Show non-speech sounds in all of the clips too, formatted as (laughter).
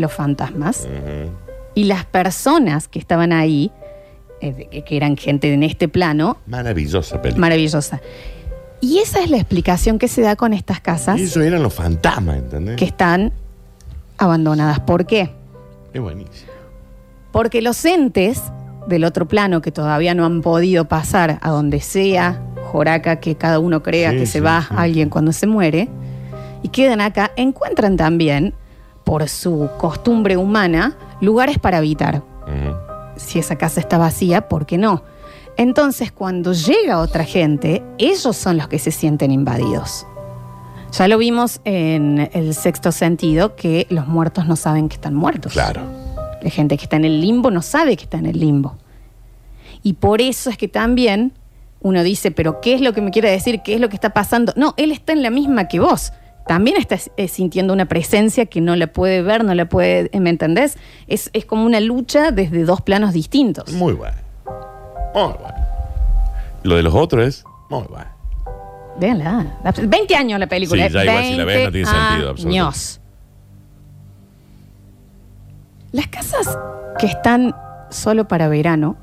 los fantasmas y las personas que estaban ahí, eh, que- que eran gente en este plano, Maravillosa película. maravillosa. Y esa es la explicación que se da con estas casas Y eso eran los fantasmas, ¿entendés? que están abandonadas. ¿Por qué? Es buenísimo. Porque los entes del otro plano que todavía no han podido pasar a donde sea, Joraca, que cada uno crea Sí, que se sí, va sí. alguien cuando se muere, y quedan acá, encuentran también, por su costumbre humana, lugares para habitar. Si esa casa está vacía, ¿por qué no? Entonces, cuando llega otra gente, ellos son los que se sienten invadidos. Ya lo vimos en el sexto sentido, que los muertos no saben que están muertos. Claro. La gente que está en el limbo no sabe que está en el limbo. Y por eso es que también uno dice, pero ¿qué es lo que me quiere decir? ¿Qué es lo que está pasando? No, él está en la misma que vos. También está eh, sintiendo una presencia que no la puede ver, no la puede, ¿me entendés? Es, es como una lucha desde dos planos distintos. Muy bueno. Muy bueno. Lo de los otros es muy bueno. Véanla. La- 20 años la película. Sí, ya ¿eh? igual si la ves no tiene 20 sentido, absolutamente. años. Las casas que están solo para verano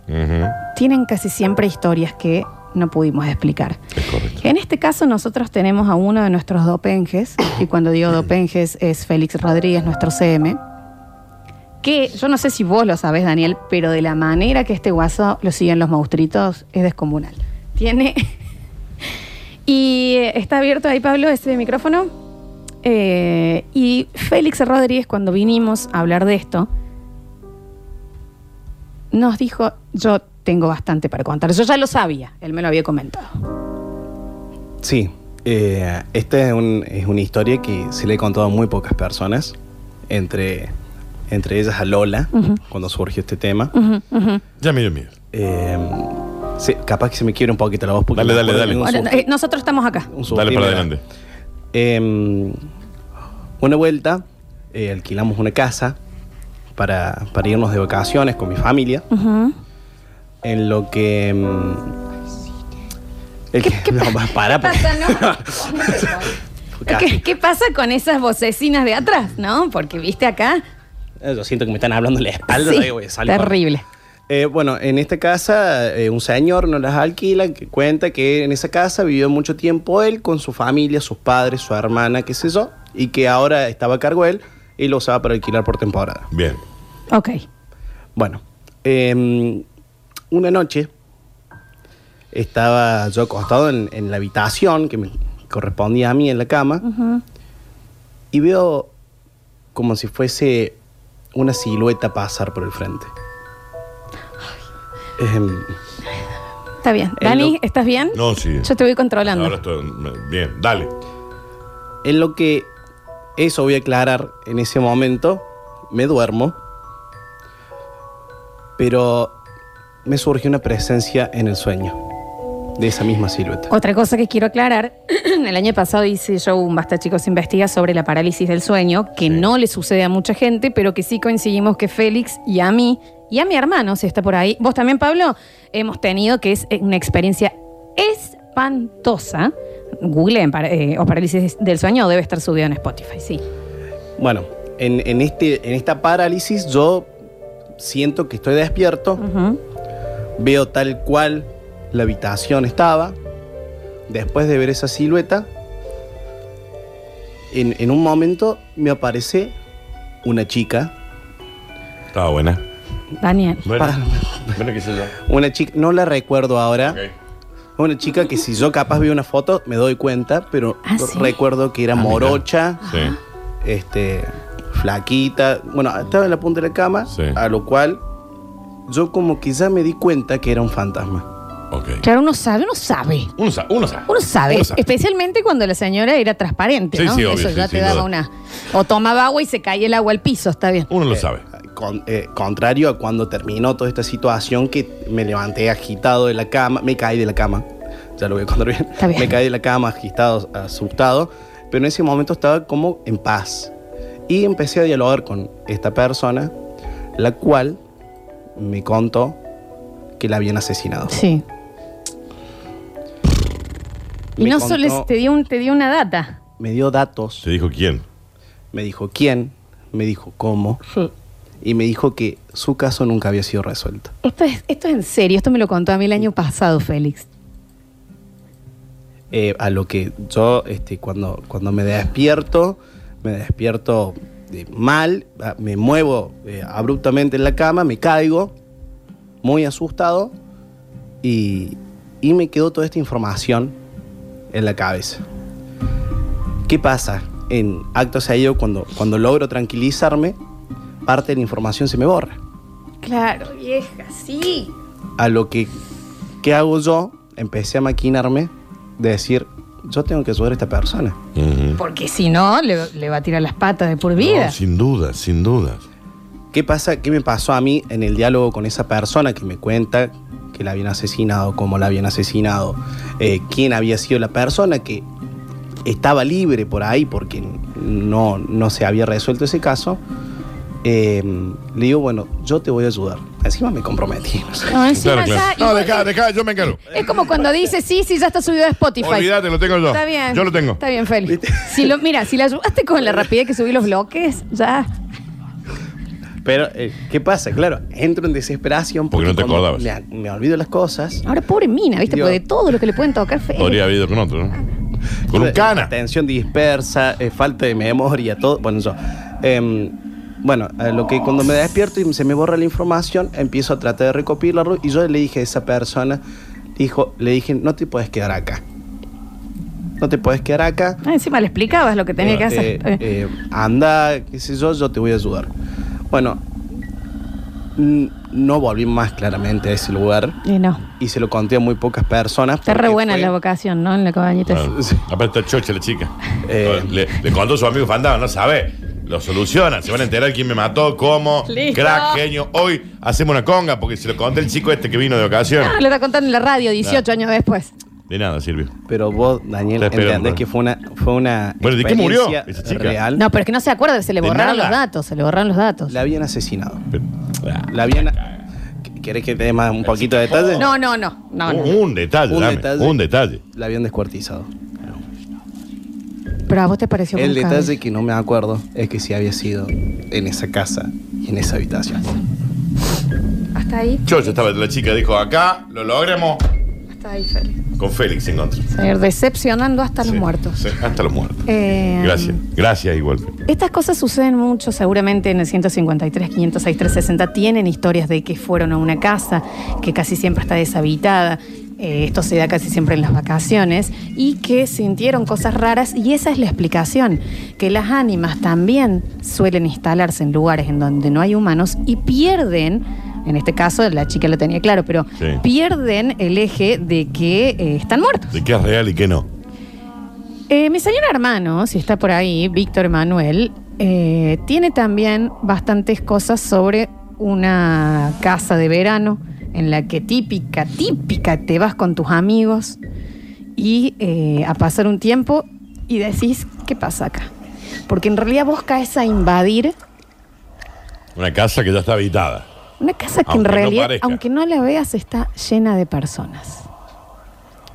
tienen casi siempre historias que no pudimos explicar. Es correcto. En este caso nosotros tenemos a uno de nuestros dopenges, y cuando digo dopenges es Félix Rodríguez, nuestro CM, que yo no sé si vos lo sabés, Daniel, pero de la manera que este guaso lo siguen los monstruitos es descomunal. Tiene... (laughs) y eh, está abierto ahí, Pablo, ese micrófono. Eh, y Félix Rodríguez, cuando vinimos a hablar de esto, nos dijo, yo tengo bastante para contar. Yo ya lo sabía, él me lo había comentado. Sí, eh, esta es, un- es una historia que se le he contado a muy pocas personas, entre, entre ellas a Lola, cuando surgió este tema. Ya me dio miedo. Eh, sí, capaz que se me quiere un poquito la voz. porque Dale, dale, dale. Bueno, eh, nosotros estamos acá. un Dale para adelante. Eh, una vuelta, eh, alquilamos una casa para, para irnos de vacaciones con mi familia, Ujú. En lo que... mm, el que (laughs) no, para, ¿Qué pasa, no? (laughs) ¿Qué, qué pasa con esas vocecinas de atrás, no? Porque viste acá. Eh, Yo siento que me están hablando en la espalda. Sí, ahí voy a salir con- terrible. Eh, bueno, en esta casa eh, un señor nos las alquila, que cuenta que en esa casa vivió mucho tiempo él con su familia, sus padres, su hermana, qué sé yo, y que ahora estaba a cargo él y lo usaba para alquilar por temporada. Bien. Ok. Bueno, eh, una noche estaba yo acostado en, en la habitación que me correspondía a mí en la cama y veo como si fuese una silueta pasar por el frente. Em, Está bien. Dani, lo- ¿estás bien? No, sí. Yo te voy controlando. Ahora estoy. Bien, dale. En lo que eso voy a aclarar en ese momento, me duermo, pero me surge una presencia en el sueño de esa misma silueta. Otra cosa que quiero aclarar, (clears throat) el año pasado hice yo un Basta Chicos Investiga sobre la parálisis del sueño, que Sí. no le sucede a mucha gente, pero que sí coincidimos que Félix y a mí, y a mi hermano, si está por ahí, vos también, Pablo, hemos tenido que es eh, una experiencia espantosa. Google o parálisis del sueño debe estar subido en Spotify, sí. Bueno, en, en este, en esta parálisis yo siento que estoy despierto. Veo tal cual la habitación estaba, después de ver esa silueta, en, en un momento me aparece una chica, Estaba buena. Daniel. Bueno, bueno, qué sé yo. una chica, no la recuerdo ahora, Ok. una chica que si yo capaz veo una foto me doy cuenta, pero Ah, ¿sí? recuerdo que era Ah, morocha, Sí. este, flaquita, bueno, estaba en la punta de la cama, Sí. a lo cual yo como que ya me di cuenta que era un fantasma. Ok. Claro, uno sabe, uno sabe. Uno sabe. Uno sabe. Uno sabe, Uno sabe. especialmente cuando la señora era transparente, Sí, ¿no? sí, obvio, Eso sí, ya te daba duda. una. O tomaba agua y se caía el agua al piso, está bien. Uno lo sabe. Con- eh, contrario a cuando terminó toda esta situación que me levanté agitado de la cama, me caí de la cama, ya lo voy a contar bien, Está bien. me caí de la cama agitado, asustado, pero en ese momento estaba como en paz. Y empecé a dialogar con esta persona, la cual me contó que la habían asesinado. Sí. Y no contó- solo es- te dio, un, te dio una data. Me dio datos, Se dijo quién. me dijo quién, Me dijo, ¿cómo? Sí. Y me dijo que su caso nunca había sido resuelto. Esto es, esto es en serio, esto me lo contó a mí el año pasado, Félix. Eh, a lo que yo, este, cuando, cuando me despierto, me despierto eh, mal, ah, me muevo eh, abruptamente en la cama, me caigo, muy asustado, y, y me quedó toda esta información en la cabeza. ¿Qué pasa? En acto seguido, cuando, cuando logro tranquilizarme, parte de la información se me borra. Claro, vieja, sí. A lo que, ¿qué hago yo? Empecé a maquinarme de decir, yo tengo que ayudar a esta persona. Porque si no, le, le va a tirar las patas de por vida. No, sin duda, sin duda. ¿Qué pasa? ¿Qué me pasó a mí en el diálogo con esa persona que me cuenta que la habían asesinado, cómo la habían asesinado, eh, quién había sido la persona que estaba libre por ahí porque no, no se había resuelto ese caso? Eh, le digo, bueno, yo te voy a ayudar. Encima me comprometí. no sé. No, encima Claro, claro. ya- No, deja, deja, yo me encargo. Es como cuando dice sí, sí, ya está subido a Spotify. Olvídate, lo tengo yo. Está bien. Yo lo tengo. Está bien, Félix. Si lo, mira, si le ayudaste con la rapidez que subí los bloques, ya. Pero, eh, ¿qué pasa? Claro, entro en desesperación Porque porque, no te cuando acordabas. Me, me olvido las cosas. Ahora, pobre mina, ¿viste? Dios. Porque de todo lo que le pueden tocar, Félix. Podría haber ido con otro, ¿no? Con un cana. Atención dispersa, eh, falta de memoria, todo. Bueno, yo. em, bueno, lo que cuando me despierto y se me borra la información, empiezo a tratar de recopilarlo y yo le dije a esa persona, dijo, le dije, no te puedes quedar acá. No te puedes quedar acá. Ah, encima le explicabas lo que tenía que hacer. Eh, eh, anda, qué sé yo, yo te voy a ayudar. Bueno, no volví más claramente a ese lugar y no. y se lo conté a muy pocas personas. Está re buena fue- la vocación, ¿no? En la cabañita. Claro. (laughs) Sí. Aparte está chocha la chica. Eh. le, le contó a su amigo fantasma, no sabe. Lo solucionan, se van a enterar quién me mató, cómo. Listo. Crack, genio. Hoy hacemos una conga porque se lo conté el chico este que vino de ocasión. Ah, lo está contando en la radio 18 años después. De nada, Silvio. Pero vos, Daniel, Te espero, entendés bueno. que fue una, fue una Bueno, ¿de qué murió experiencia esa chica? real. No, pero es que no se acuerda, se le De borraron nada. los datos, se le borraron los datos. La habían asesinado. Pero- ah, La habían... ¿Querés que te dé más un poquito de detalle? No, no, no, no, no. un, un detalle, Un dame, detalle. un detalle. La habían descuartizado. Pero a vos te pareció El detalle que no me acuerdo es que sí había sido en esa casa y en esa habitación. Hasta ahí, Chocha estaba, la chica dijo, acá lo logremos hasta ahí, Félix. con Félix se encontró. Seguir decepcionando hasta los Sí, muertos. sí, hasta los muertos. Eh, Gracias, gracias igual. Estas cosas suceden mucho, seguramente en el 153, 506, 360 tienen historias de que fueron a una casa que casi siempre está deshabitada. Eh, esto se da casi siempre en las vacaciones y que sintieron cosas raras y esa es la explicación, que las ánimas también suelen instalarse en lugares en donde no hay humanos y pierden, en este caso la chica lo tenía claro, pero Sí. pierden el eje de que eh, están muertos. De qué es real y qué no. Eh, mi señor hermano, si está por ahí, Víctor Emanuel, eh, tiene también bastantes cosas sobre una casa de verano en la que típica, típica, te vas con tus amigos y eh, a pasar un tiempo y decís, ¿qué pasa acá? Porque en realidad vos caes a invadir Una casa que ya está habitada. una casa que Aunque en realidad, aunque no la veas, está llena de personas.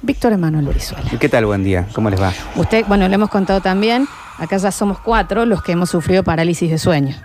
Víctor Emanuel Brizuela. ¿Qué tal? Buen día. ¿Cómo les va? Usted, bueno, lo hemos contado también, acá ya somos cuatro los que hemos sufrido parálisis de sueño.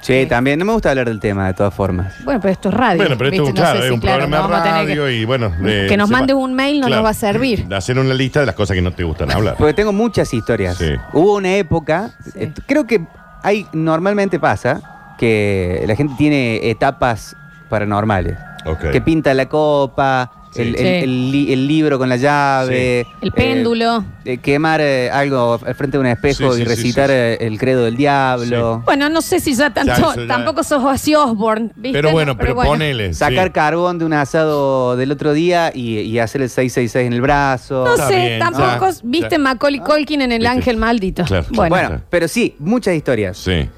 Sí, también. No me gusta hablar del tema, de todas formas. Bueno, pero esto es radio. Bueno, pero esto ¿viste? es No claro, sé es si, un claro, programa de vamos a tener radio que- y bueno. de- que nos se mande va- un mail no nos va a servir. De hacer una lista de las cosas que no te gustan hablar. Porque tengo muchas historias. Sí. Hubo una época, Sí. eh, creo que hay, normalmente pasa que la gente tiene etapas paranormales. Ok. Que pinta la copa, Sí. el, el- Sí. el li- el libro con la llave. El eh, péndulo. eh, quemar eh, algo al frente de un espejo Sí, sí, y sí, recitar sí, sí. eh, el credo del diablo. Bueno, no sé si ya tanto, Ya, eso ya- tampoco sos Ozzy Osbourne, ¿viste? Pero bueno, pero, bueno. ponele. Sacar sí. carbón de un asado del otro día y, y hacer el 666 en el brazo. No Está sé, bien, tampoco ya, viste ya. Macaulay Culkin en El Viste. Ángel Maldito. Claro, bueno. Bueno, Claro. pero sí, muchas historias. Sí.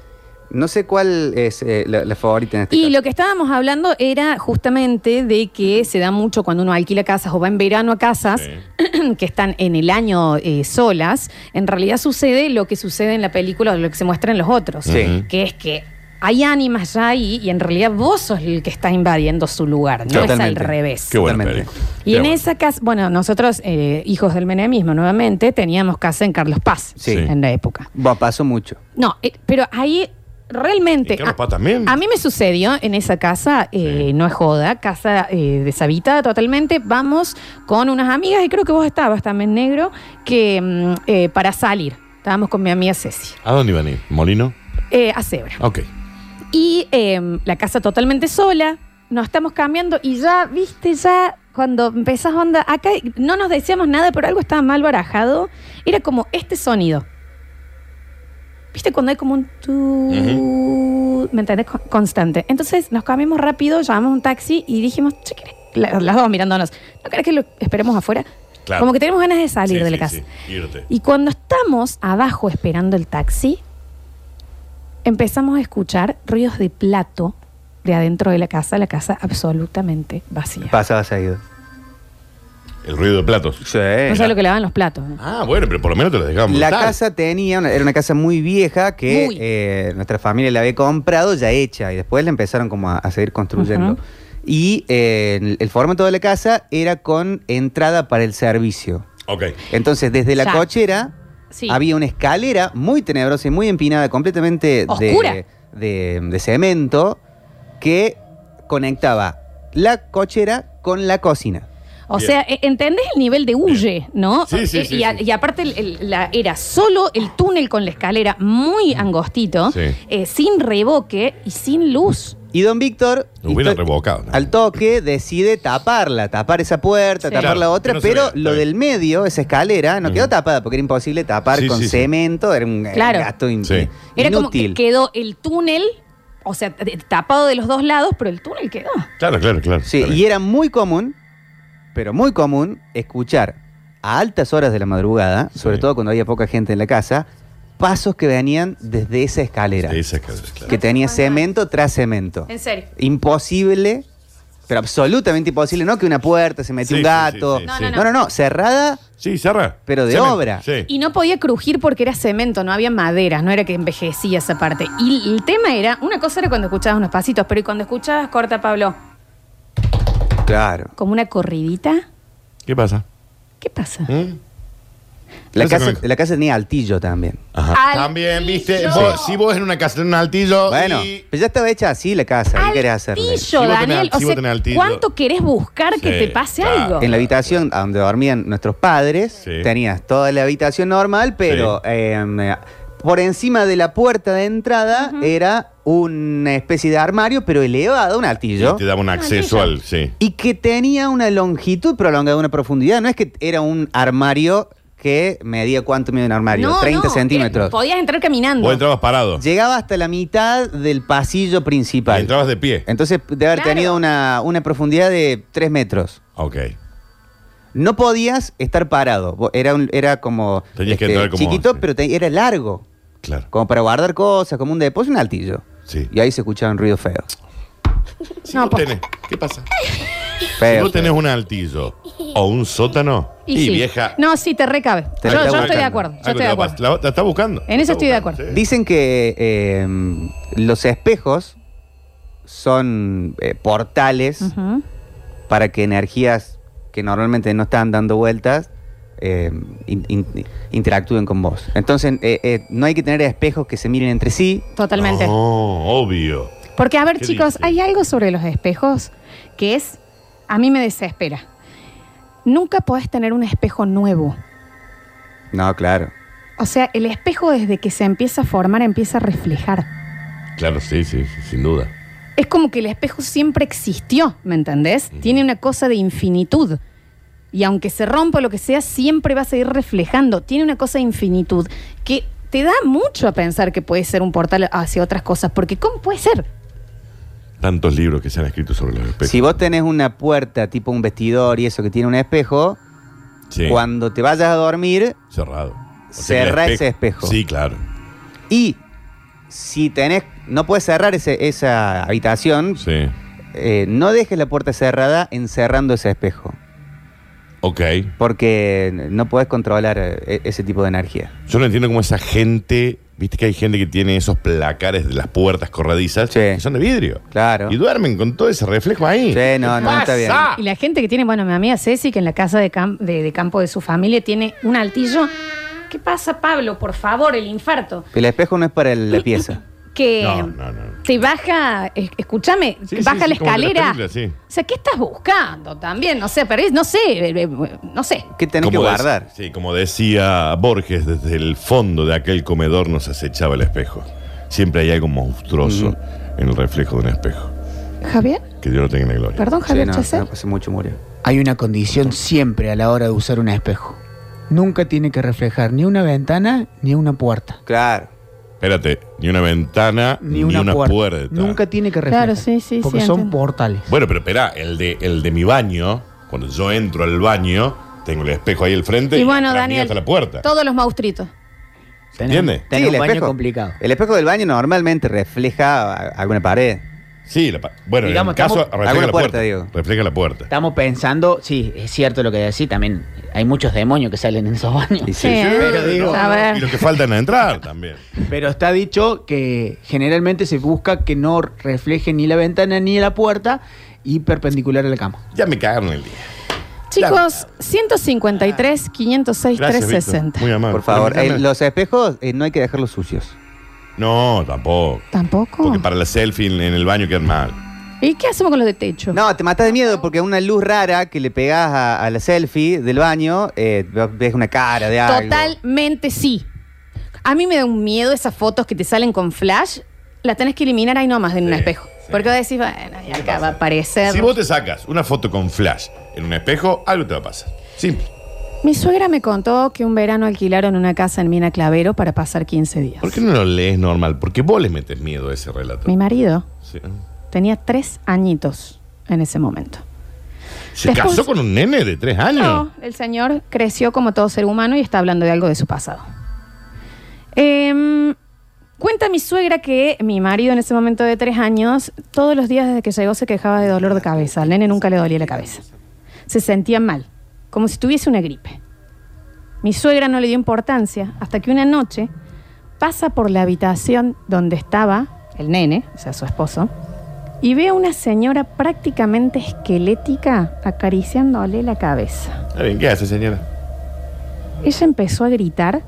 No sé cuál es eh, la, la favorita en este Y caso. lo que estábamos hablando era justamente de que se da mucho cuando uno alquila casas o va en verano a casas Sí. (clears throat) que están en el año eh, solas. En realidad sucede lo que sucede en la película o lo que se muestra en los otros. Sí. Que es que hay ánimas ya ahí y en realidad vos sos el que está invadiendo su lugar, no es al revés. Qué buena. Y Qué en buena. esa casa, bueno, nosotros, eh, hijos del menemismo, nuevamente, teníamos casa en Carlos Paz Sí. en la época. Bueno, pasó mucho. No, eh, pero ahí realmente. ¿Y Carlos Paz también? A mí me sucedió en esa casa, eh, no es joda, casa eh, deshabitada totalmente. Vamos con unas amigas, y creo que vos estabas también, negro, que mm, eh, para salir. Estábamos con mi amiga Ceci, ¿A dónde iban a ir? ¿Molino? eh, a Zebra. Ok. Y eh, la casa totalmente sola, nos estamos cambiando y ya, viste, ya cuando empezás onda, acá no nos decíamos nada, pero algo estaba mal barajado. Era como este sonido. ¿Viste cuando hay como un tu, ¿me entendés? Con- Constante. Entonces nos cambiamos rápido, llamamos un taxi y dijimos, che, ¿querés? La- las dos mirándonos, ¿no querés que lo esperemos afuera? Claro. Como que tenemos ganas de salir Sí, de la sí, casa. sí, irte. Y cuando estamos abajo esperando el taxi, empezamos a escuchar ruidos de plato de adentro de la casa, la casa absolutamente vacía. Pasaba seguido. El ruido de platos. Sí. no sé lo que lavan los platos. Ah, bueno, pero por lo menos te lo dejaban La casa tenía, una- era una casa muy vieja que Muy. eh, nuestra familia la había comprado ya hecha y después la empezaron como a, a seguir construyendo. Ujú. Y eh, el, el formato de la casa era con entrada para el servicio. Ok. Entonces, desde la Ya. cochera Sí. había una escalera muy tenebrosa y muy empinada, completamente Oscura. de, de- de cemento, que conectaba la cochera con la cocina. O Bien. sea, e- ¿entendés el nivel de huye, no? Sí, sí, Eh, sí, y, a- sí. y aparte el- el- la- era solo el túnel con la escalera muy angostito, Sí. eh, sin revoque y sin luz. Y don Víctor, Lo hubiera histo- revocado. ¿no? al toque, decide taparla, tapar esa puerta, Sí. tapar Claro, la otra, no pero lo del medio, esa escalera, no quedó tapada porque era imposible tapar Sí, con sí, sí. cemento, era un Claro. gasto in- Sí. Era como que inútil. quedó el túnel, o sea, tapado de los dos lados, pero el túnel quedó. Claro, claro, claro. Sí, y era muy común, pero muy común, escuchar a altas horas de la madrugada, Sí. sobre todo cuando había poca gente en la casa, pasos que venían desde esa escalera, De esa escalera, claro. que tenía cemento tras cemento. En serio. Imposible, pero absolutamente imposible, no que una puerta se metió Sí, un gato. sí, sí, No, sí. no, no, no, cerrada Sí, cerra. Pero de Cemento, obra. Sí. Y no podía crujir porque era cemento, no había maderas, no era que envejecía esa parte. Y el tema era, una cosa era cuando escuchabas unos pasitos, pero y cuando escuchabas, corta Pablo, Claro. como una corridita, ¿Qué pasa? ¿qué pasa? ¿Mm? La casa, la casa tenía altillo también. Ajá. Altillo. También, viste, vos, si vos en una casa, en un altillo. Bueno, y- pero ya estaba hecha así la casa. ¿Qué querés hacerle? Altillo, vos tenés- Daniel. si o vos sea, tenés altillo. ¿cuánto querés buscar que Sí, te pase claro. algo? En la habitación donde dormían nuestros padres, Sí. tenías toda la habitación normal, pero eh, por encima de la puerta de entrada era una especie de armario, pero elevado, un altillo. Te daba un acceso Altillo. al. Sí. Y que tenía una longitud prolongada, una profundidad. No es que era un armario que medía cuánto mide un armario, No, 30 no, centímetros. era- podías entrar caminando. Vos entrabas parado. Llegaba hasta la mitad del pasillo Y principal. entrabas de pie. Entonces debe haber Claro. tenido una, una profundidad de 3 metros. Ok. No podías estar parado. Era, un- era como, este, Tenías que entrar como- chiquito, sí. pero te- era largo. Claro. Como para guardar cosas, como un depósito, un altillo. Sí. Y ahí se escuchaban ruidos feos. Si No, vos pues- tenés- ¿Qué pasa? Si vos tenés un altillo o un sótano y, sí. vieja. No, sí, te recabe. Te yo, estoy de acuerdo. Yo algo estoy te de va a acuerdo. pasar. La, la está buscando. En eso estoy de acuerdo. sí. Dicen que eh, los espejos son eh, portales Ujú. para que energías que normalmente no están dando vueltas eh, in- in- interactúen con vos. Entonces, eh, eh, no hay que tener espejos que se miren entre sí. Totalmente. No, obvio. Porque, a ver, ¿Qué chicos, dice? hay algo sobre los espejos que es. A mí me desespera. Nunca podés tener un espejo nuevo. No, claro. O sea, el espejo desde que se empieza a formar empieza a reflejar. Claro, sí, sí, sí, sin duda. Es como que el espejo siempre existió, ¿me entendés? Tiene una cosa de infinitud. Y aunque se rompa o lo que sea, siempre va a seguir reflejando. Tiene una cosa de infinitud que te da mucho a pensar que puede ser un portal hacia otras cosas. Porque ¿cómo puede ser? Tantos libros que se han escrito sobre los espejos. Si vos tenés una puerta tipo un vestidor y eso que tiene un espejo, Sí, cuando te vayas a dormir cerrado. cerrá el ese espejo. Sí, claro. y si tenés, no puedes cerrar ese- esa habitación, Sí. eh, no dejes la puerta cerrada encerrando ese espejo, Ok. porque no puedes controlar eh, ese tipo de energía. Yo no entiendo cómo esa gente. Viste que hay gente que tiene esos placares de las puertas corredizas Sí. que son de vidrio. Claro. Y duermen con todo ese reflejo ahí. Sí, no, no, está bien. pasa? Y la gente que tiene, bueno, mi amiga Ceci, que en la casa de, cam- de- de campo de su familia tiene un altillo. ¿Qué pasa, Pablo? Por favor, el infarto. El espejo no es para la pieza. (laughs) que No, no, no. te baja, es- escúchame, Sí, sí, baja sí, la como de la escalera. película, sí. O sea, ¿qué estás buscando también? No sé, pero es- no sé, eh, eh, no sé. ¿Qué tenés que Como guardar? sí, como decía Borges, desde el fondo de aquel comedor nos acechaba el espejo. Siempre hay algo monstruoso en el reflejo de un espejo. Javier, Que Dios lo tenga en la gloria. perdón, Sí, Javier no, Chesel. no, hace mucho murió. Hay una condición siempre a la hora de usar un espejo. Nunca tiene que reflejar ni una ventana ni una puerta. Claro. Espérate, ni una ventana, ni, una, puerta. Nunca tiene que reflejar. Claro, sí, sí, Porque sí, son entiendo. portales. Bueno, pero espera, el de, el de mi baño, cuando yo entro al baño, tengo el espejo ahí al frente Y bueno, atrás mío Daniel, está la puerta. todos los maustritos. Tenés- ¿Entiende? tenés un baño complicado. El espejo del baño normalmente refleja a- alguna pared. Sí, la pa- bueno, Digamos, en el caso estamos- refleja Alguna la puerta, puerta. digo. Refleja la puerta. Estamos pensando, sí, es cierto lo que decís, también hay muchos demonios que salen en esos baños. Y Sí, sí. ¿eh? pero digo- a ver. Y los que faltan a entrar también. Pero está dicho que generalmente se busca que no refleje ni la ventana ni la puerta y perpendicular a la cama. Ya me cagaron el día. Chicos, 153, 506, Gracias, 360. Víctor. Muy amable. Por favor, Permítame. eh, los espejos eh, no hay que dejarlos sucios. No, tampoco. ¿Tampoco? Porque para la selfie en, en el baño quedan mal. ¿Y qué hacemos con los de techo? No, te matas de miedo porque una luz rara que le pegás a, a la selfie del baño, eh, ves una cara de algo. Totalmente sí. A mí me da un miedo esas fotos que te salen con flash. Las tenés que eliminar ahí nomás en un Sí, espejo. sí. Porque vos decís, bueno, y acá va a aparecer. Si vos te sacas una foto con flash en un espejo, algo te va a pasar. Simple. Mi suegra me contó que un verano alquilaron una casa en Mina Clavero para pasar 15 días. ¿Por qué no lo lees normal? Porque vos le metes miedo a ese relato. Mi marido Sí. tenía tres añitos en ese momento. ¿Se Después- casó con un nene de tres años? No, el señor creció como todo ser humano y está hablando de algo de su pasado. Em, cuenta mi suegra que mi marido en ese momento de tres años, todos los días desde que llegó se quejaba de dolor de cabeza. Al nene nunca le dolía la cabeza. Se sentía mal, como si tuviese una gripe. Mi suegra no le dio importancia hasta que una noche pasa por la habitación donde estaba el nene, o sea, su esposo, y ve a una señora prácticamente esquelética acariciándole la cabeza. Está bien, ¿qué hace, señora? Ella empezó a gritar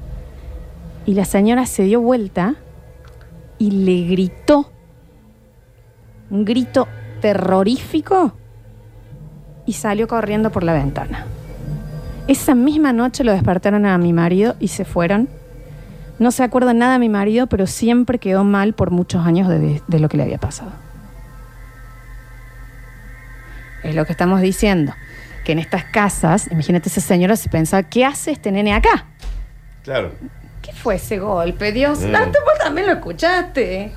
y la señora se dio vuelta y le gritó un grito terrorífico y salió corriendo por la ventana. Esa misma noche lo despertaron a mi marido y se fueron. No se acuerda nada de mi marido, pero siempre quedó mal por muchos años de, de lo que le había pasado. Es lo que estamos diciendo. Que en estas casas, imagínate esa señora se pensaba, ¿qué hace este nene acá? Claro. ¿Qué fue ese golpe? Dios, Mm. tanto vos también lo escuchaste.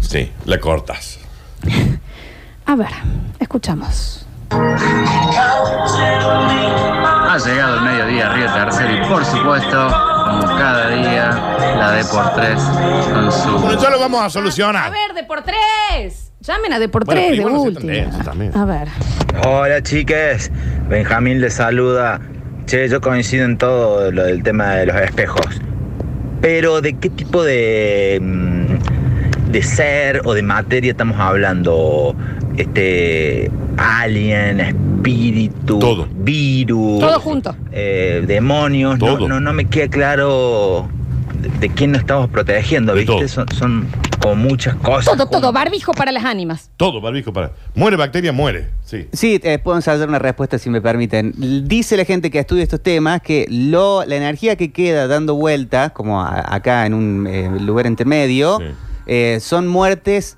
Sí, la cortas. (laughs) A ver, escuchamos. Ha llegado el mediodía Río Tercero y por supuesto, como cada día, la D por 3 con su Bueno, ya lo vamos a A solucionar. ver, de por tres. Llamen a de por Bueno, tres de igual no sean última. tan densos también. A ver. Hola chiques, Benjamín les saluda. Che, yo coincido en todo lo del tema de los espejos. Pero ¿de qué tipo de, mm, de ser o de materia estamos hablando? Este, alien, espíritu, Todo. virus, Todo junto. eh, demonios. No, Todo. no, no me queda claro de, de quién nos estamos protegiendo, De ¿viste? todo. Son, son como muchas cosas. Todo, todo. Barbijo para las ánimas. Todo, barbijo para. Muere bacteria, muere. Sí. Sí, eh, puedo ensayar una respuesta si me permiten. Dice la gente que estudia estos temas que lo, la energía que queda dando vueltas, como a- acá en un eh, lugar intermedio, Sí. eh, son muertes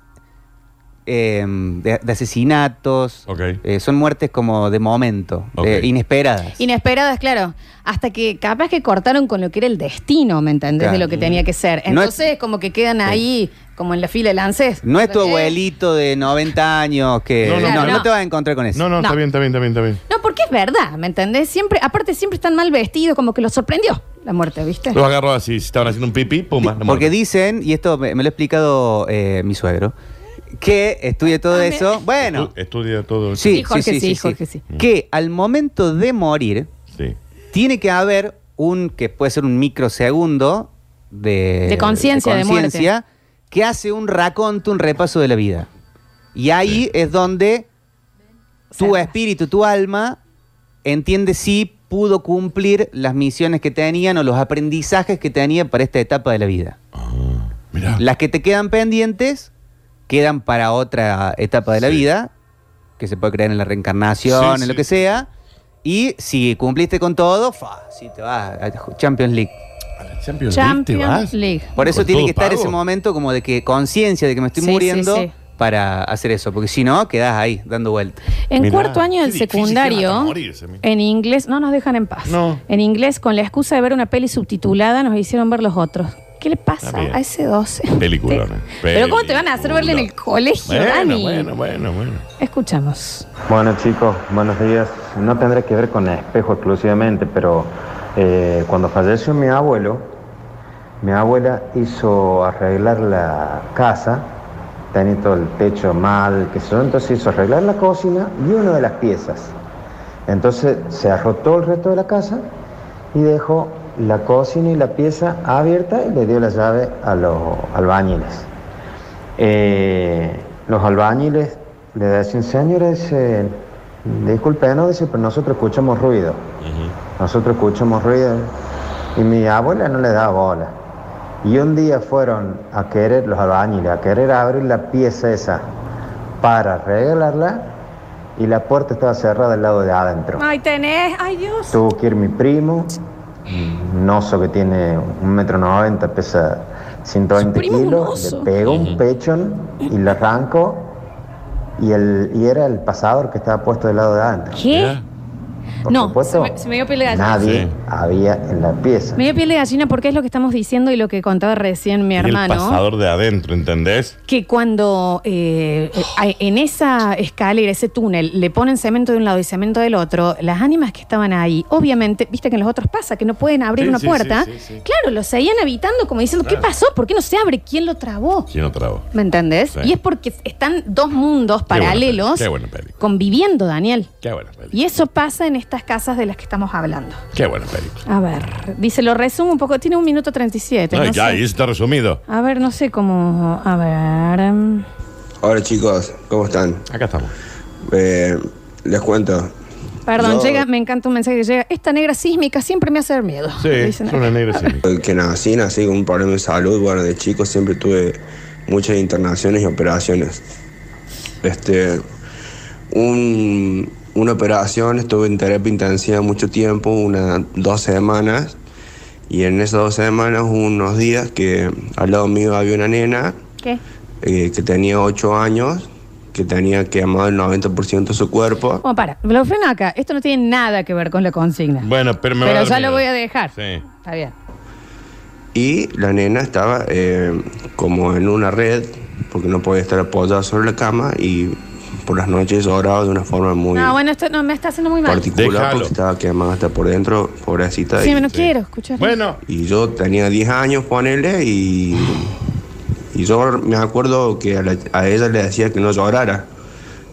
eh, de, de asesinatos, eh, son muertes como de momento, eh, inesperadas. Inesperadas, claro. Hasta que capaz que cortaron con lo que era el destino, ¿me entendés? Claro. De lo que tenía que ser. No es- Entonces, como que quedan ahí, como en la fila del ANSES. no es tu Eh, abuelito de 90 años que... No, No, no, no, no. te vas a encontrar con eso. No, no, No. está bien, está bien, está bien, está bien. No, porque es verdad, ¿me entendés? Siempre, aparte siempre están mal vestidos, como que los sorprendió la muerte, ¿viste? Los agarró así, si estaban haciendo un pipí, pum, Porque dicen, y esto me, me lo ha explicado eh, mi suegro, que estudia todo Ah, me- eso. Bueno, Estu- Estudia todo. sí, Sí, Jorge sí, Jorge sí. Que al momento de morir, Sí. tiene que haber un, que puede ser un microsegundo de, De conciencia, de conciencia, que hace un raconto, un repaso de la vida. Y ahí es donde tu espíritu, tu alma, entiende si pudo cumplir las misiones que tenían o los aprendizajes que tenía para esta etapa de la vida. Mirá. Las que te quedan pendientes quedan para otra etapa de la Sí. vida, que se puede creer en la reencarnación, Sí, en lo que sea. Y si cumpliste con todo, fa, si te vas a Champions League. A la Champions, League te Champions vas. League. Por eso ¿Con tiene que estar pago? ese momento como de que conciencia de que me estoy Sí, muriendo sí, sí. para hacer eso, porque si no, quedás ahí dando vueltas. En Mirá, cuarto año del secundario, morirse, en inglés, no nos dejan en paz. No. En inglés, con la excusa de ver una peli subtitulada, nos hicieron ver los otros. ¿Qué le pasa a ese 12? (laughs) Peliculón, eh. Pero ¿cómo te van a hacer verle en el colegio, Bueno, Dani? bueno, bueno, bueno. Escuchamos. Bueno chicos, buenos días. No tendrá que ver con espejo exclusivamente, pero eh, cuando falleció mi abuelo, mi abuela hizo arreglar la casa, tenía todo el techo mal, que sé yo, entonces hizo arreglar la cocina y una de las piezas. Entonces se todo el resto de la casa y dejó la cocina y la pieza abierta y le dio la llave a los albañiles. Eh, los albañiles le decían, señores, dice, disculpe, no, dice, pero nosotros escuchamos ruido. Nosotros escuchamos ruido. Y mi abuela no le daba bola. Y un día fueron a querer, los albañiles, a querer abrir la pieza esa para regalarla y la puerta estaba cerrada del lado de adentro. Ay, tenés. Ay, Dios. Tuvo que ir mi primo, un oso que tiene un metro noventa, pesa 120 Su primo es un kilos, le pegó un pechón y le arrancó y, el, y era el pasador que estaba puesto del lado de adentro. ¿Qué? Por No, supuesto, se me- se me dio piel de gallina. Nadie Sí. había en la pieza. Me dio piel de gallina porque es lo que estamos diciendo y lo que contaba recién mi Y el hermano. pasador de adentro, ¿entendés? Que cuando eh, eh, en esa escalera, ese túnel, le ponen cemento de un lado y cemento del otro, las ánimas que estaban ahí, obviamente, viste que en los otros pasa, que no pueden abrir Sí, una sí, puerta. sí, sí, sí. Claro, lo seguían habitando como diciendo, ¿qué pasó? ¿Por qué no se abre? ¿Quién lo trabó? ¿Quién otra voz? ¿Me entendés? Sí. Y es porque están dos mundos Qué buena paralelos peli- qué buena película. conviviendo, Daniel. Qué buena película. Y eso pasa en estas casas de las que estamos hablando. Qué buena película. A ver, dice, lo resumo un poco, tiene un minuto 37. Ay, no ya, sé. y eso está resumido. A ver, no sé cómo. A ver. Hola chicos, ¿cómo están? Acá estamos. Eh, les cuento. Perdón, Yo- llega, me encanta un mensaje que llega. Esta negra sísmica siempre me hace dar miedo. Sí, Dicen es una negra sí. Que nací, nací con un problema de salud. Bueno, de chico siempre tuve muchas internaciones y operaciones. Este, un- una operación, estuve en terapia intensiva mucho tiempo, unas dos semanas. Y en esas dos semanas, hubo unos días que al lado mío había una nena ¿Qué? eh, que tenía 8 años, que tenía quemado el 90% de su cuerpo. Bueno, para, lo freno acá. Esto no tiene nada que ver con la consigna. Bueno, pero me va a Pero dar ya miedo. lo voy a dejar. Sí. Está bien. Y la nena estaba eh, como en una red, porque no podía estar apoyada sobre la cama y por las noches oraba de una forma muy No, bueno, esto no me está haciendo muy mal. particular Déjalo. porque estaba quemada hasta por dentro, pobrecita. Sí, y, no quiero escuchar. Bueno, y yo tenía 10 años, ponele, y, y yo me acuerdo que a, la- a ella le decía que no llorara,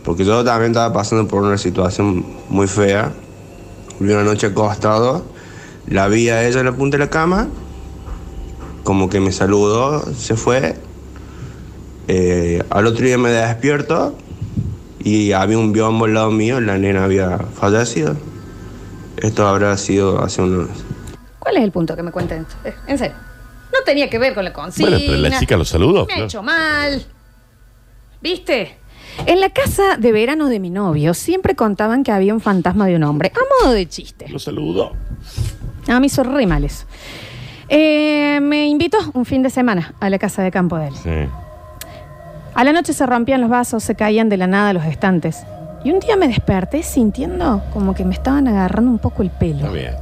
porque yo también estaba pasando por una situación muy fea. Vi una noche acostado, la vi a ella en la punta de la cama, como que me saludó, se fue. Eh, al otro día me despierto y había un biombo al lado mío, la nena había fallecido. Esto habrá sido hace unos ¿Cuál es el punto que me cuenten? Eh, En serio. No tenía que ver con la consigna. bueno, pero la chica lo saludó. Me ha claro. hecho mal. ¿Viste? En la casa de verano de mi novio siempre contaban que había un fantasma de un hombre, a modo de chiste. Lo saludó. A mí hizo re mal eso. Eh, me invitó un fin de semana a la casa de campo de él. Sí. A la noche se rompían los vasos, se caían de la nada los estantes. Y un día me desperté sintiendo como que me estaban agarrando un poco el pelo. Está bien.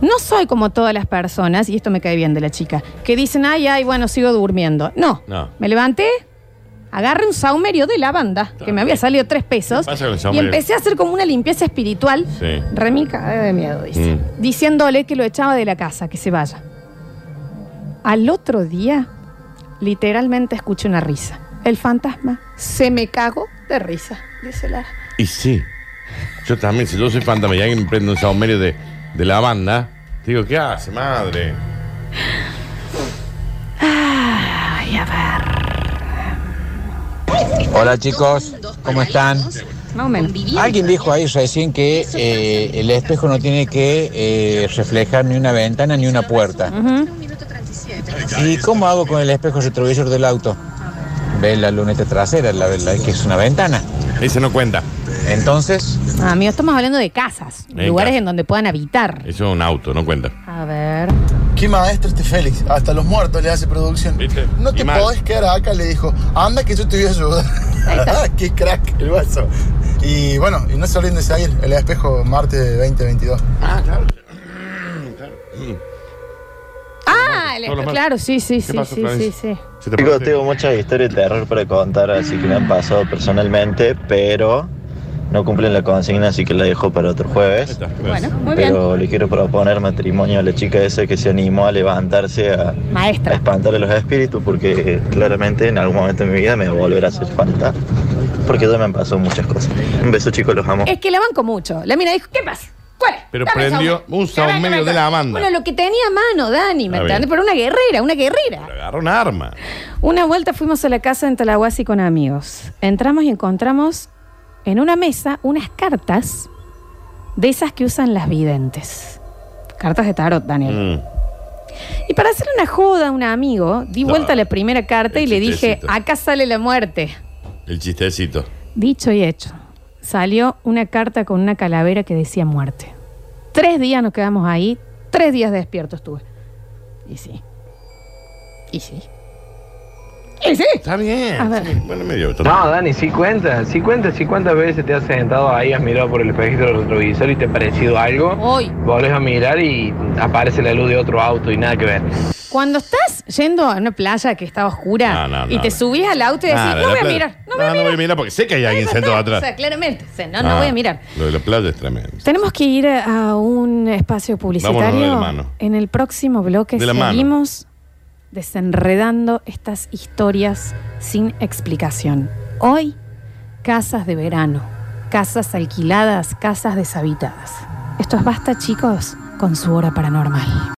No soy como todas las personas, y esto me cae bien de la chica, que dicen, ay, ay, bueno, sigo durmiendo. No. No. Me levanté, agarré un saumerio de lavanda, que me había salido tres pesos, ¿Qué pasa con el y saumerio? empecé a hacer como una limpieza espiritual. Sí. Remica de miedo, dice. Mm. Diciéndole que lo echaba de la casa, que se vaya. Al otro día, literalmente escuché una risa. El fantasma se me cagó de risa, dice Lara. Y sí. Yo también, si yo soy fantasma y alguien me prende un saumerio de, de la banda, digo, ¿qué hace, madre? Ay, a ver. Hola chicos, ¿cómo están? Más o menos. Alguien dijo ahí recién que eh, el espejo no tiene que eh, reflejar ni una ventana ni una puerta. ¿Y cómo hago con el espejo retrovisor del auto? Ve la luneta trasera, la, la- que es una ventana. Ese no cuenta. Entonces, Ah, Amigo, estamos hablando de casas, En lugares casa. en donde puedan habitar. Eso es un auto, no cuenta. A ver. Qué maestro este Félix. Hasta los muertos le hace producción. ¿Viste? No te podés quedar acá, le dijo. Anda que yo te voy a ayudar. (laughs) Qué crack el vaso. Y bueno, y no se olviden de seguir el espejo martes 2022. Ah, claro. Ah, el- claro, sí, sí, sí, pasó, sí, sí, sí. ¿Se te Chicos, parece? tengo muchas historias de terror para contar, así que me han pasado personalmente, pero no cumplen la consigna, así que la dejo para otro Ahí jueves. está, gracias. Bueno, muy bien. Pero le quiero proponer matrimonio a la chica esa que se animó a levantarse a, a Maestra. espantar a los espíritus, porque claramente en algún momento de mi vida me va a volver a hacer falta, porque ya me han pasado muchas cosas. Un beso chicos, los amo. Es que la banco mucho. La mina dijo, ¿qué pasa? ¿Cuál es? Pero Dame prendió un medio de la dame. banda. Bueno, lo que tenía a mano, Dani, ¿me Está entiendes? bien. Pero una guerrera, una guerrera. Agarra un arma. Una vuelta fuimos a la casa en Talahuasi con amigos. Entramos y encontramos en una mesa unas cartas de esas que usan las videntes. Cartas de tarot, Daniel. Mm. Y para hacer una joda a un amigo, di vuelta a la primera carta y le dije, chistecito. acá sale la muerte. El chistecito. Dicho y hecho, salió una carta con una calavera que decía muerte. Tres días nos quedamos ahí, tres días despierto estuve. Y sí. Y sí. Sí. Está bien. A ver. sí. Bueno, medio. No, Dani, sí cuenta, sí cuenta, sí cuántas veces te has sentado ahí, has mirado por el espejito del retrovisor y te ha parecido algo, Hoy, volves a mirar y aparece la luz de otro auto y nada que ver. cuando estás yendo a una playa que está oscura No, no, y no. te subís al auto y decís, Nada, no la voy a playa- mirar, no voy No, a no mirar. voy a mirar porque sé que hay alguien (laughs) sentado atrás. O sea, claramente, o sea, no, no Ah, voy a mirar. Lo de la playa es tremendo. Tenemos que ir a un espacio Vámonos publicitario. de la mano. En el próximo bloque De la mano. seguimos desenredando estas historias sin explicación. Hoy, casas de verano, casas alquiladas, casas deshabitadas. Esto es basta, chicos, con su hora paranormal.